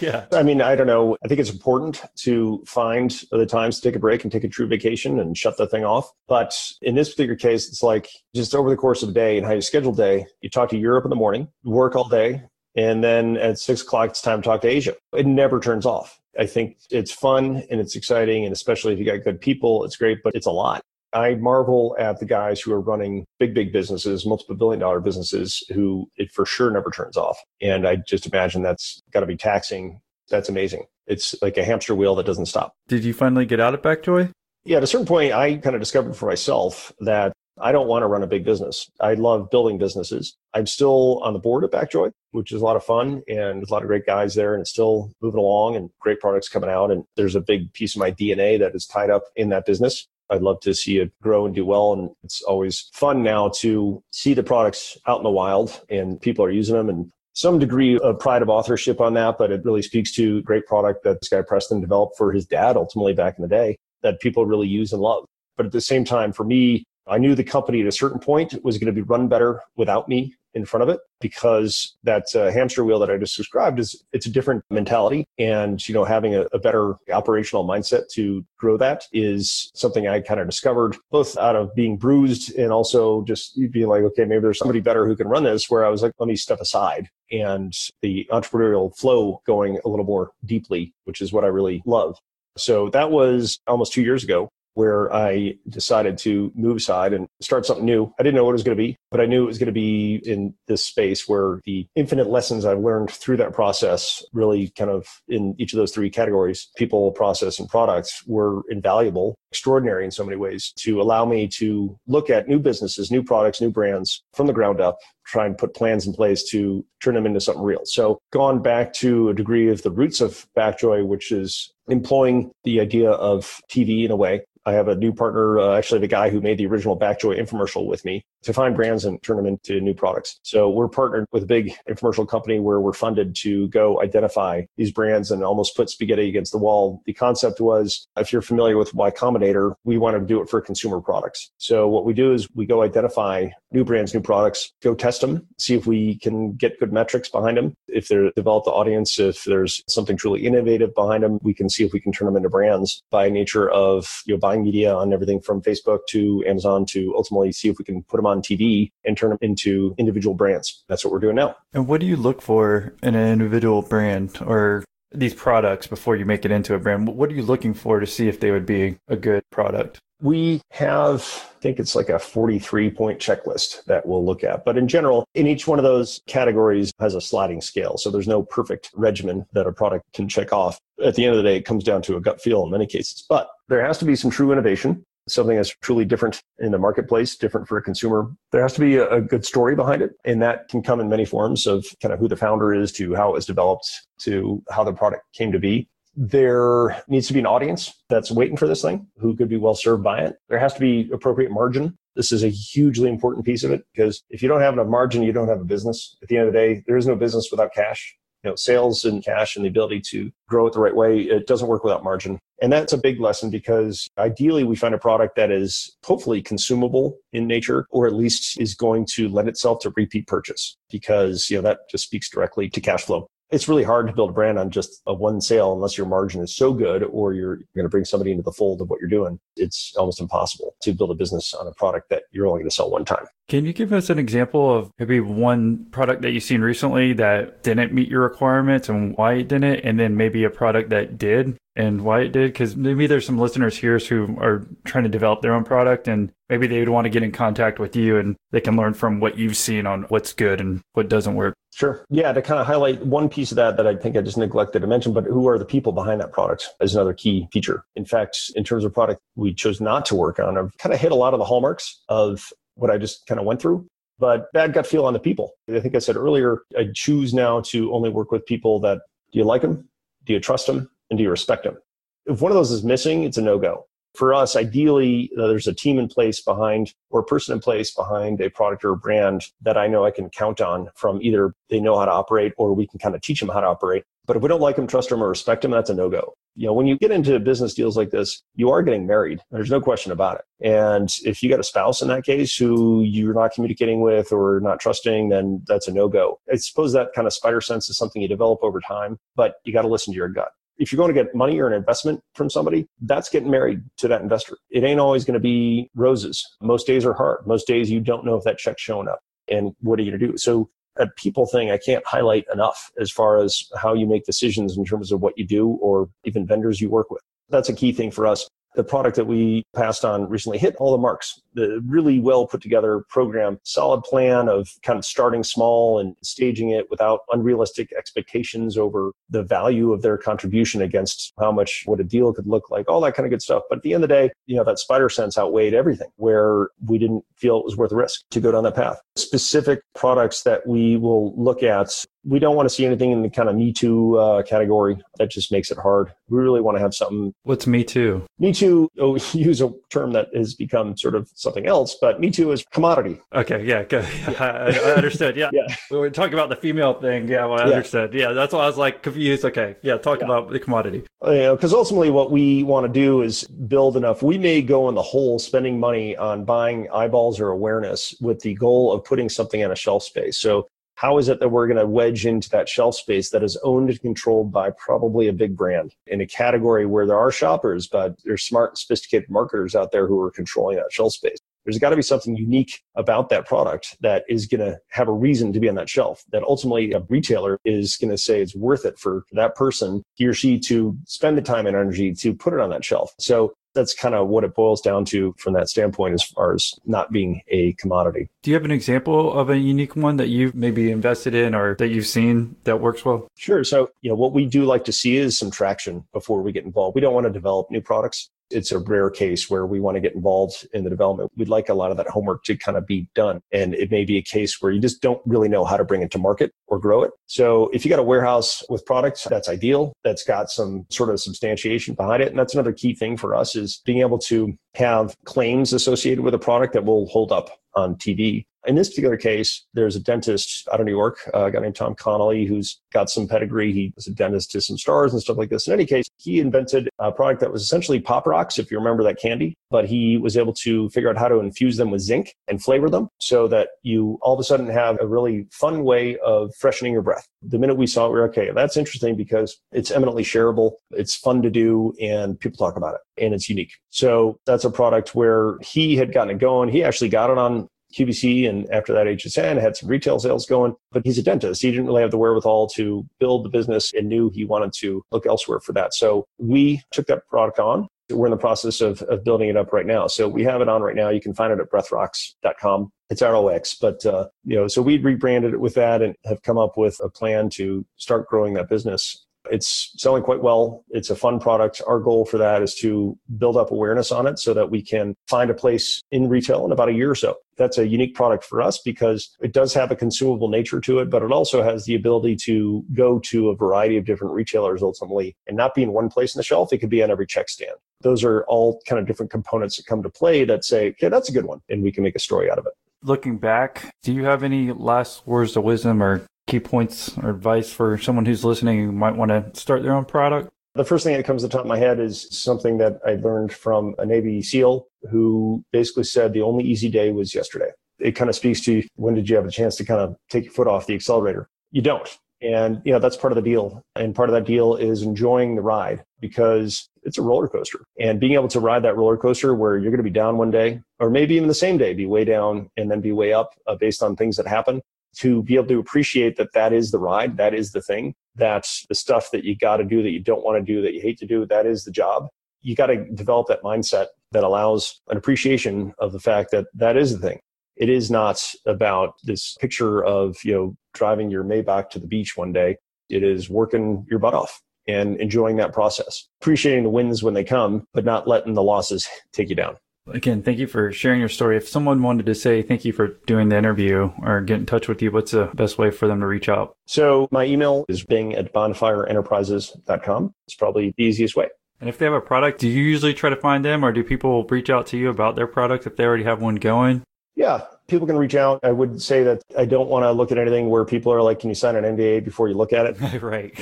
yeah. I mean, I don't know. I think it's important to find the times to take a break and take a true vacation and shut the thing off. But in this particular case, it's like just over the course of a day and how you schedule day, you talk to Europe in the morning, work all day, and then at six o'clock, it's time to talk to Asia. It never turns off. I think it's fun and it's exciting. And especially if you got good people, it's great, but it's a lot. I marvel at the guys who are running big, big businesses, multiple billion dollar businesses who it for sure never turns off. And I just imagine that's got to be taxing. That's amazing. It's like a hamster wheel that doesn't stop. Did you finally get out of Backjoy? Yeah, at a certain point, I kind of discovered for myself that I don't want to run a big business. I love building businesses. I'm still on the board at Backjoy, which is a lot of fun and a lot of great guys there and it's still moving along and great products coming out. And there's a big piece of my DNA that is tied up in that business. I'd love to see it grow and do well. And it's always fun now to see the products out in the wild and people are using them and some degree of pride of authorship on that, but it really speaks to great product that this guy Preston developed for his dad ultimately back in the day that people really use and love. But at the same time, for me, I knew the company at a certain point was going to be run better without me in front of it because that uh, hamster wheel that I just described is it's a different mentality. And you know having a, a better operational mindset to grow that is something I kind of discovered both out of being bruised and also just being like okay maybe there's somebody better who can run this where I was like let me step aside and the entrepreneurial flow going a little more deeply which is what I really love. So that was almost two years ago where I decided to move aside and start something new. I didn't know what it was going to be, but I knew it was going to be in this space where the infinite lessons I've learned through that process really kind of in each of those three categories, people, process, and products were invaluable, extraordinary in so many ways to allow me to look at new businesses, new products, new brands from the ground up try and put plans in place to turn them into something real. So gone back to a degree of the roots of Backjoy, which is employing the idea of TV in a way I have a new partner, uh, actually the guy who made the original Backjoy infomercial with me to find brands and turn them into new products. So we're partnered with a big infomercial company where we're funded to go identify these brands and almost put spaghetti against the wall. The concept was, if you're familiar with Y Combinator, we want to do it for consumer products. So what we do is we go identify new brands, new products, go test them, see if we can get good metrics behind them. If they're developed the audience, if there's something truly innovative behind them, we can see if we can turn them into brands by nature of you know buying media on everything from Facebook to Amazon to ultimately see if we can put them on TV and turn them into individual brands. That's what we're doing now. And what do you look for in an individual brand or these products before you make it into a brand? What are you looking for to see if they would be a good product? We have, I think it's like a 43 point checklist that we'll look at. But in general, in each one of those categories has a sliding scale. So there's no perfect regimen that a product can check off. At the end of the day, it comes down to a gut feel in many cases. But there has to be some true innovation, something that's truly different in the marketplace, different for a consumer. There has to be a, good story behind it. And that can come in many forms of kind of who the founder is to how it was developed to how the product came to be there needs to be an audience that's waiting for this thing who could be well served by it. There has to be appropriate margin. This is a hugely important piece of it because if you don't have enough margin, you don't have a business. At the end of the day, there is no business without cash. You know, sales and cash and the ability to grow it the right way, it doesn't work without margin. And that's a big lesson because ideally we find a product that is hopefully consumable in nature or at least is going to lend itself to repeat purchase because, you know, that just speaks directly to cash flow it's really hard to build a brand on just a one sale unless your margin is so good or you're going to bring somebody into the fold of what you're doing. It's almost impossible to build a business on a product that you're only going to sell one time. Can you give us an example of maybe one product that you've seen recently that didn't meet your requirements and why it didn't, and then maybe a product that did and why it did? Because maybe there's some listeners here who are trying to develop their own product and maybe they would want to get in contact with you and they can learn from what you've seen on what's good and what doesn't work. Sure. Yeah, to kind of highlight one piece of that that I think I just neglected to mention, but who are the people behind that product is another key feature. In fact, in terms of product we chose not to work on, I've kind of hit a lot of the hallmarks of what I just kind of went through. But bad gut feel on the people. I think I said earlier, I choose now to only work with people that do you like them? Do you trust them? And do you respect them? If one of those is missing, it's a no go. for us, ideally, uh, there's a team in place behind or a person in place behind a product or a brand that I know I can count on from either they know how to operate or we can kind of teach them how to operate. But if we don't like them, trust them, or respect them, that's a no go. You know, when you get into business deals like this, you are getting married. There's no question about it. And if you got a spouse in that case who you're not communicating with or not trusting, then that's a no go. I suppose that kind of spider sense is something you develop over time, but you got to listen to your gut if you're going to get money or an investment from somebody, that's getting married to that investor. It ain't always going to be roses. Most days are hard. Most days you don't know if that check's showing up. And what are you going to do? So a people thing I can't highlight enough as far as how you make decisions in terms of what you do or even vendors you work with. That's a key thing for us the product that we passed on recently hit all the marks. The really well put together program, solid plan of kind of starting small and staging it without unrealistic expectations over the value of their contribution against how much what a deal could look like, all that kind of good stuff. But at the end of the day, you know, that spider sense outweighed everything where we didn't feel it was worth the risk to go down that path. Specific products that we will look at we don't want to see anything in the kind of Me Too uh, category. That just makes it hard. We really want to have something. What's Me Too? Me Too, oh, use a term that has become sort of something else, but Me Too is commodity. Okay, yeah, good. I, I understood. Yeah. yeah. We were talking about the female thing. Yeah, well, I yeah. understood. Yeah, that's why I was like confused. Okay, yeah, talk yeah. about the commodity. Because uh, ultimately, what we want to do is build enough. We may go in the hole spending money on buying eyeballs or awareness with the goal of putting something on a shelf space. So how is it that we're going to wedge into that shelf space that is owned and controlled by probably a big brand in a category where there are shoppers, but there's smart, sophisticated marketers out there who are controlling that shelf space? There's got to be something unique about that product that is going to have a reason to be on that shelf that ultimately a retailer is going to say it's worth it for that person, he or she to spend the time and energy to put it on that shelf. So that's kind of what it boils down to from that standpoint as far as not being a commodity. Do you have an example of a unique one that you've maybe invested in or that you've seen that works well? Sure. So, you know, what we do like to see is some traction before we get involved. We don't want to develop new products it's a rare case where we want to get involved in the development. We'd like a lot of that homework to kind of be done. And it may be a case where you just don't really know how to bring it to market or grow it. So if you got a warehouse with products, that's ideal. That's got some sort of substantiation behind it. And that's another key thing for us is being able to have claims associated with a product that will hold up on TV in this particular case, there's a dentist out of New York, uh, a guy named Tom Connolly, who's got some pedigree. He was a dentist to some stars and stuff like this. In any case, he invented a product that was essentially Pop Rocks, if you remember that candy, but he was able to figure out how to infuse them with zinc and flavor them so that you all of a sudden have a really fun way of freshening your breath. The minute we saw it, we were okay, that's interesting because it's eminently shareable, it's fun to do, and people talk about it, and it's unique. So that's a product where he had gotten it going. He actually got it on QVC and after that HSN had some retail sales going, but he's a dentist. He didn't really have the wherewithal to build the business and knew he wanted to look elsewhere for that. So we took that product on. We're in the process of, of building it up right now. So we have it on right now. You can find it at breathrocks.com. It's ROX, but uh, you know, so we rebranded it with that and have come up with a plan to start growing that business it's selling quite well. It's a fun product. Our goal for that is to build up awareness on it so that we can find a place in retail in about a year or so. That's a unique product for us because it does have a consumable nature to it, but it also has the ability to go to a variety of different retailers ultimately and not be in one place on the shelf. It could be on every check stand. Those are all kind of different components that come to play that say, okay, that's a good one. And we can make a story out of it looking back, do you have any last words of wisdom or key points or advice for someone who's listening who might want to start their own product? The first thing that comes to the top of my head is something that I learned from a Navy SEAL who basically said the only easy day was yesterday. It kind of speaks to when did you have a chance to kind of take your foot off the accelerator? You don't. And, you know, that's part of the deal. And part of that deal is enjoying the ride because it's a roller coaster. And being able to ride that roller coaster where you're going to be down one day, or maybe even the same day, be way down and then be way up uh, based on things that happen to be able to appreciate that that is the ride, that is the thing, that's the stuff that you got to do that you don't want to do, that you hate to do, that is the job. You got to develop that mindset that allows an appreciation of the fact that that is the thing. It is not about this picture of, you know, driving your Maybach to the beach one day. It is working your butt off and enjoying that process, appreciating the wins when they come, but not letting the losses take you down. Again, thank you for sharing your story. If someone wanted to say thank you for doing the interview or get in touch with you, what's the best way for them to reach out? So my email is bing at bonfireenterprises.com. It's probably the easiest way. And if they have a product, do you usually try to find them or do people reach out to you about their product if they already have one going? Yeah, people can reach out. I would say that I don't want to look at anything where people are like, "Can you sign an NDA before you look at it?" right.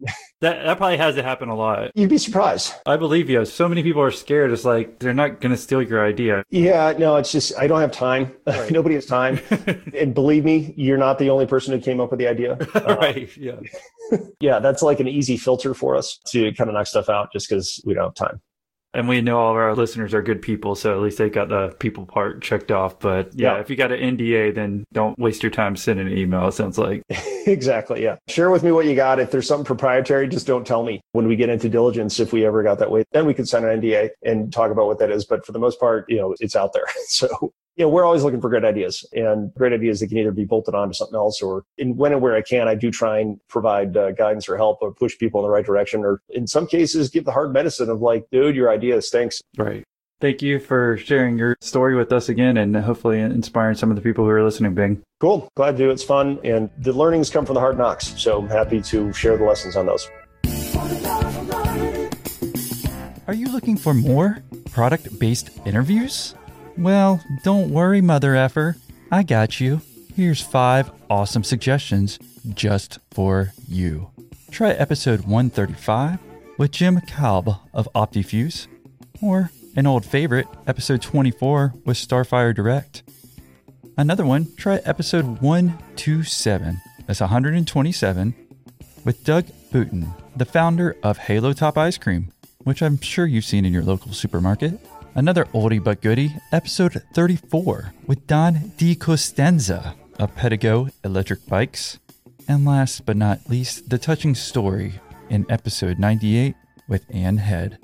that that probably has to happen a lot. You'd be surprised. I believe you. So many people are scared. It's like they're not going to steal your idea. Yeah, no, it's just I don't have time. Right. Nobody has time. and believe me, you're not the only person who came up with the idea. Uh, right. Yeah. yeah, that's like an easy filter for us to kind of knock stuff out just because we don't have time. And we know all of our listeners are good people, so at least they got the people part checked off. But yeah, Yeah. if you got an NDA, then don't waste your time sending an email. It sounds like. exactly. Yeah. Share with me what you got. If there's something proprietary, just don't tell me. When we get into diligence, if we ever got that way, then we could sign an NDA and talk about what that is. But for the most part, you know, it's out there. So, you know, we're always looking for great ideas and great ideas that can either be bolted onto something else or in when and where I can, I do try and provide uh, guidance or help or push people in the right direction or in some cases give the hard medicine of like, dude, your idea stinks. Right. Thank you for sharing your story with us again and hopefully inspiring some of the people who are listening, Bing. Cool. Glad to do. It's fun. And the learnings come from the hard knocks. So I'm happy to share the lessons on those. Are you looking for more product based interviews? Well, don't worry, mother effer. I got you. Here's five awesome suggestions just for you. Try episode 135 with Jim Kalb of OptiFuse, or an old favorite, episode 24 with Starfire Direct. Another one, try episode 127, that's 127, with Doug Bouton, the founder of Halo Top Ice Cream, which I'm sure you've seen in your local supermarket. Another oldie but goodie, episode 34, with Don DiCostanzo of Pedego Electric Bikes. And last but not least, the touching story in episode 98 with Ann Head.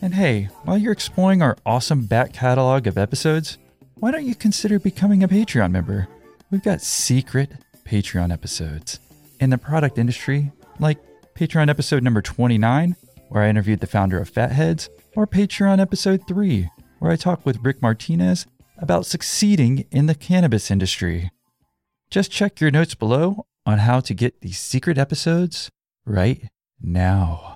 And hey, while you're exploring our awesome back catalog of episodes, why don't you consider becoming a Patreon member? We've got secret Patreon episodes in the product industry, like Patreon episode number 29, where I interviewed the founder of Fatheads, or Patreon episode 3, where I talk with Rick Martinez about succeeding in the cannabis industry. Just check your notes below on how to get these secret episodes right now.